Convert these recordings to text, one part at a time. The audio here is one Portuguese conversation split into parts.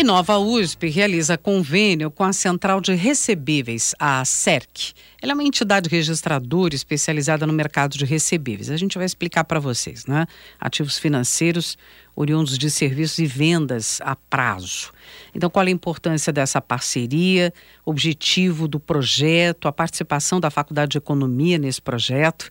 E Nova USP realiza convênio com a Central de Recebíveis, a CERC. Ela é uma entidade registradora especializada no mercado de recebíveis. A gente vai explicar para vocês, né? Ativos financeiros oriundos de serviços e vendas a prazo. Então, qual a importância dessa parceria, objetivo do projeto, a participação da Faculdade de Economia nesse projeto?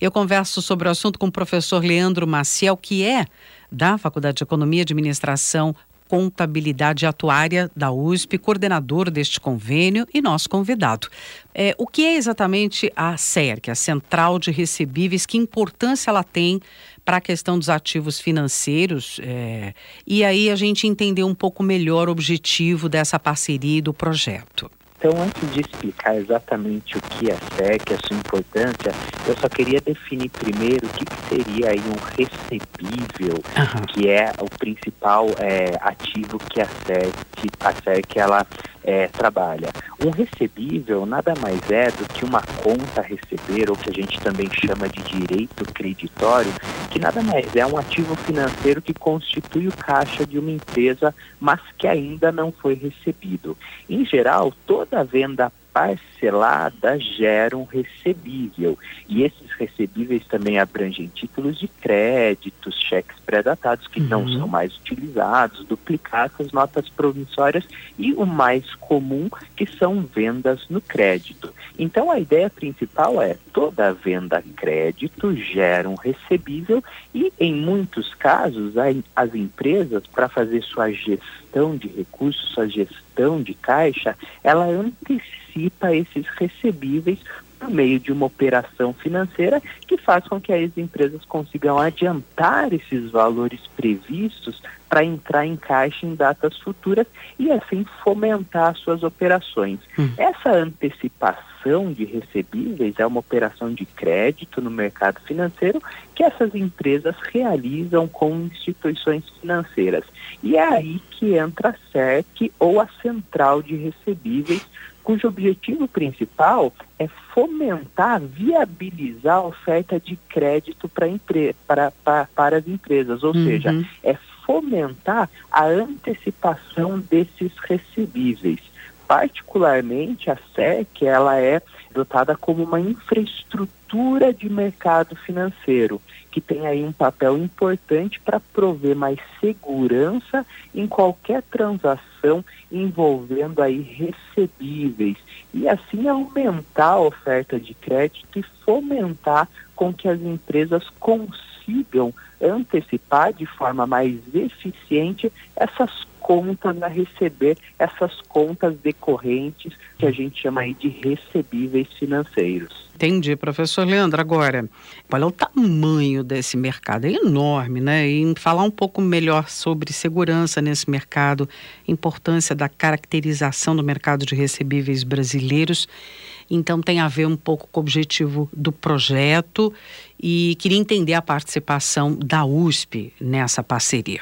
Eu converso sobre o assunto com o professor Leandro Maciel, que é da Faculdade de Economia e Administração Contabilidade Atuária da USP, coordenador deste convênio e nosso convidado. É, o que é exatamente a CERC, a Central de Recebíveis? Que importância ela tem para a questão dos ativos financeiros? É, e aí a gente entender um pouco melhor o objetivo dessa parceria e do projeto. Então, antes de explicar exatamente o que é SEC, a sua importância, eu só queria definir primeiro o que, que seria aí um recebível, uhum. que é o principal é, ativo que a SEC, a SEC ela é, trabalha. Um recebível nada mais é do que uma conta a receber, ou que a gente também chama de direito creditório, que nada mais é um ativo financeiro que constitui o caixa de uma empresa, mas que ainda não foi recebido. Em geral, toda venda parcelada gera um recebível. E esses recebíveis também abrangem títulos de créditos, cheques pré-datados que uhum. não são mais utilizados, duplicatas, notas promissórias e o mais comum que são vendas no crédito. Então a ideia principal é toda venda crédito gera um recebível e em muitos casos as empresas para fazer sua gestão de recursos, sua gestão de caixa, ela antecipa esses recebíveis por meio de uma operação financeira que faz com que as empresas consigam adiantar esses valores previstos para entrar em caixa em datas futuras e assim fomentar suas operações. Hum. Essa antecipação de recebíveis é uma operação de crédito no mercado financeiro que essas empresas realizam com instituições financeiras. E é aí que entra a SERC ou a Central de Recebíveis cujo objetivo principal é fomentar, viabilizar a oferta de crédito para, para, para as empresas, ou uhum. seja, é fomentar a antecipação desses recebíveis. Particularmente a SEC, ela é dotada como uma infraestrutura de mercado financeiro, que tem aí um papel importante para prover mais segurança em qualquer transação envolvendo aí recebíveis. E assim aumentar a oferta de crédito e fomentar com que as empresas consigam antecipar de forma mais eficiente essas contas a receber, essas contas decorrentes que a gente chama aí de recebíveis financeiros. Entendi, professor Leandro. Agora, qual é o tamanho desse mercado? É enorme, né? E falar um pouco melhor sobre segurança nesse mercado, importância da caracterização do mercado de recebíveis brasileiros. Então, tem a ver um pouco com o objetivo do projeto e queria entender a participação da USP nessa parceria.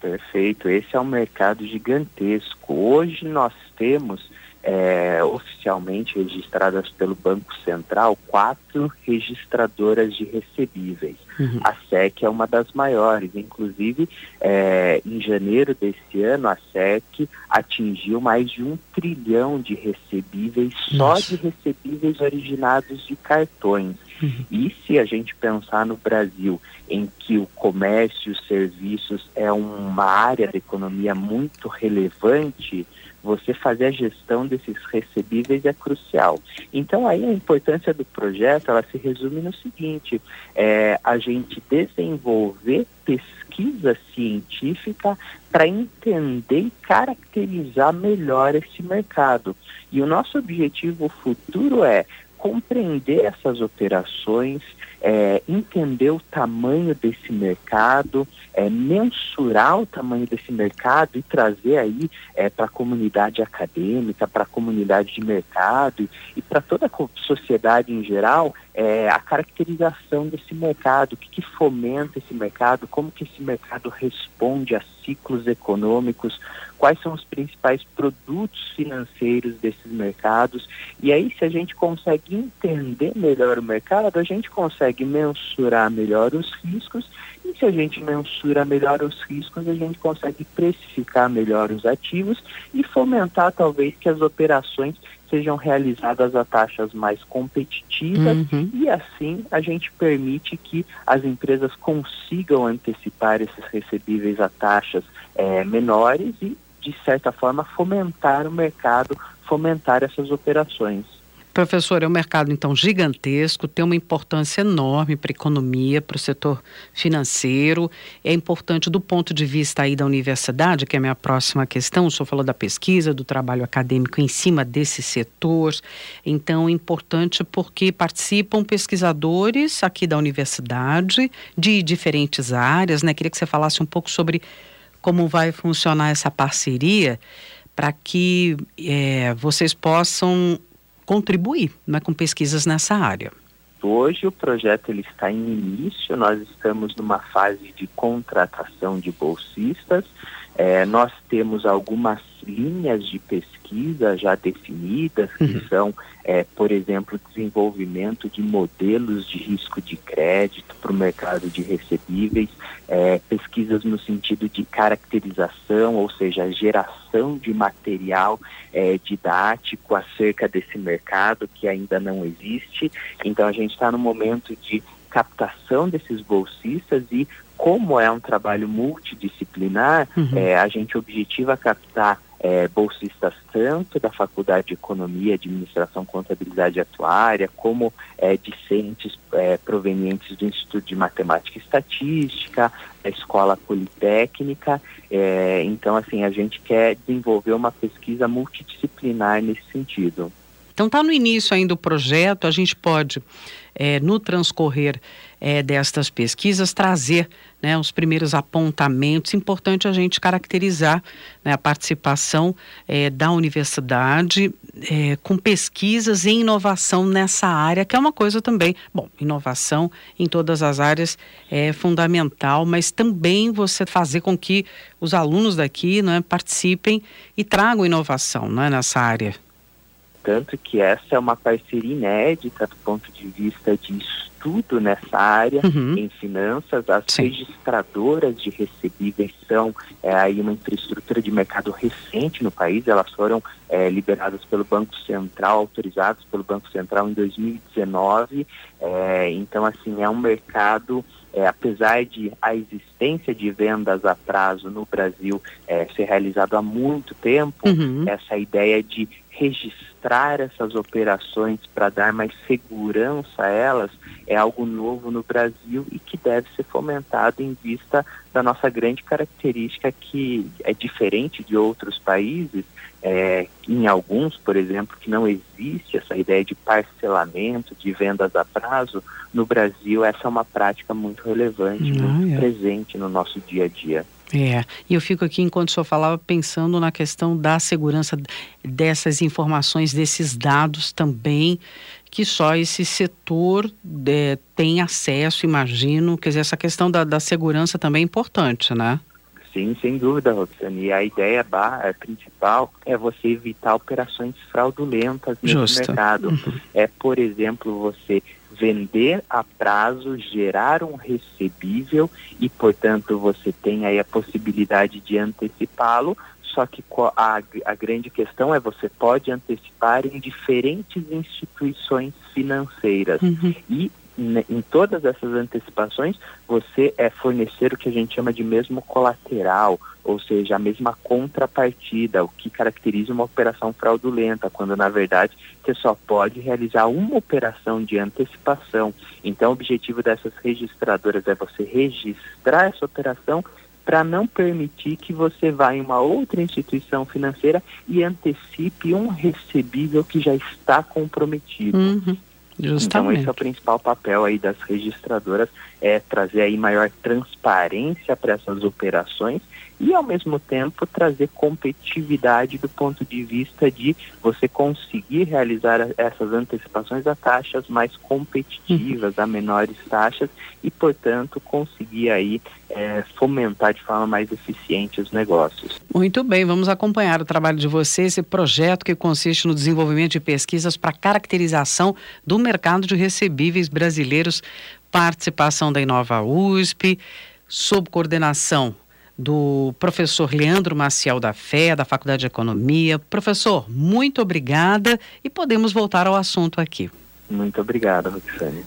Perfeito, esse é um mercado gigantesco. Hoje nós temos é, oficialmente registradas pelo Banco Central quatro registradoras de recebíveis. Uhum. A SEC é uma das maiores, inclusive é, em janeiro desse ano a SEC atingiu mais de um trilhão de recebíveis Nossa. só de recebíveis originados de cartões. Uhum. E se a gente pensar no Brasil, em que o comércio e os serviços é uma área da economia muito relevante, você fazer a gestão desses recebíveis é crucial. Então aí a importância do projeto ela se resume no seguinte: é a gente desenvolver pesquisa científica para entender e caracterizar melhor esse mercado. E o nosso objetivo futuro é compreender essas operações, é, entender o tamanho desse mercado, é, mensurar o tamanho desse mercado e trazer aí é, para a comunidade acadêmica, para a comunidade de mercado e para toda a sociedade em geral é, a caracterização desse mercado, o que, que fomenta esse mercado, como que esse mercado responde a ciclos econômicos, quais são os principais produtos financeiros desses mercados. E aí, se a gente consegue entender melhor o mercado, a gente consegue mensurar melhor os riscos E se a gente mensura melhor os riscos, a gente consegue precificar melhor os ativos e fomentar talvez que as operações sejam realizadas a taxas mais competitivas uhum. e assim a gente permite que as empresas consigam antecipar esses recebíveis a taxas é, menores e de certa forma fomentar o mercado, fomentar essas operações. Professor, é um mercado então gigantesco, tem uma importância enorme para a economia, para o setor financeiro. É importante do ponto de vista aí da universidade, que é a minha próxima questão. O senhor falou da pesquisa, do trabalho acadêmico em cima desse setor. Então, é importante porque participam pesquisadores aqui da universidade de diferentes áreas, né? Queria que você falasse um pouco sobre como vai funcionar essa parceria para que é, vocês possam contribuir né, com pesquisas nessa área. Hoje o projeto ele está em início, nós estamos numa fase de contratação de bolsistas. É, nós temos algumas linhas de pesquisa já definidas, que uhum. são, é, por exemplo, desenvolvimento de modelos de risco de crédito para o mercado de recebíveis, é, pesquisas no sentido de caracterização, ou seja, geração de material é, didático acerca desse mercado que ainda não existe. Então, a gente está no momento de captação desses bolsistas e como é um trabalho multidisciplinar, uhum. é, a gente objetiva captar é, bolsistas tanto da Faculdade de Economia, Administração, Contabilidade e Atuária, como é, discentes é, provenientes do Instituto de Matemática e Estatística, da Escola Politécnica. É, então, assim, a gente quer desenvolver uma pesquisa multidisciplinar nesse sentido. Então, está no início ainda o projeto, a gente pode, é, no transcorrer é, destas pesquisas, trazer né, os primeiros apontamentos. Importante a gente caracterizar né, a participação é, da universidade é, com pesquisas e inovação nessa área, que é uma coisa também. Bom, inovação em todas as áreas é fundamental, mas também você fazer com que os alunos daqui né, participem e tragam inovação né, nessa área. Tanto que essa é uma parceria inédita do ponto de vista de estudo nessa área uhum. em finanças. As Sim. registradoras de recebíveis são é, aí uma infraestrutura de mercado recente no país. Elas foram é, liberadas pelo Banco Central, autorizadas pelo Banco Central em 2019. É, então, assim, é um mercado é, apesar de a existência de vendas a prazo no Brasil é, ser realizado há muito tempo, uhum. essa ideia de registrar essas operações para dar mais segurança a elas é algo novo no Brasil e que deve ser fomentado em vista da nossa grande característica que é diferente de outros países, é, em alguns, por exemplo, que não existe essa ideia de parcelamento, de vendas a prazo, no Brasil essa é uma prática muito relevante, ah, muito é. presente no nosso dia a dia. É, e eu fico aqui, enquanto o senhor falava, pensando na questão da segurança dessas informações, desses dados também, que só esse setor é, tem acesso, imagino. Quer dizer, essa questão da, da segurança também é importante, né? Sim, sem dúvida, Roxane. E a ideia a principal é você evitar operações fraudulentas no mercado. Uhum. É, por exemplo, você vender a prazo, gerar um recebível e, portanto, você tem aí a possibilidade de antecipá-lo. Só que a, a grande questão é você pode antecipar em diferentes instituições financeiras. Uhum. E em todas essas antecipações, você é fornecer o que a gente chama de mesmo colateral, ou seja, a mesma contrapartida, o que caracteriza uma operação fraudulenta, quando na verdade você só pode realizar uma operação de antecipação. Então, o objetivo dessas registradoras é você registrar essa operação para não permitir que você vá em uma outra instituição financeira e antecipe um recebível que já está comprometido. Uhum. Justamente. Então esse é o principal papel aí das registradoras, é trazer aí maior transparência para essas operações e ao mesmo tempo trazer competitividade do ponto de vista de você conseguir realizar essas antecipações a taxas mais competitivas, a menores taxas e portanto conseguir aí é, fomentar de forma mais eficiente os negócios. Muito bem, vamos acompanhar o trabalho de vocês, esse projeto que consiste no desenvolvimento de pesquisas para caracterização do mercado de recebíveis brasileiros, participação da Inova USP sob coordenação do professor Leandro Maciel da Fé, da Faculdade de Economia. Professor, muito obrigada e podemos voltar ao assunto aqui. Muito obrigado, Roxane.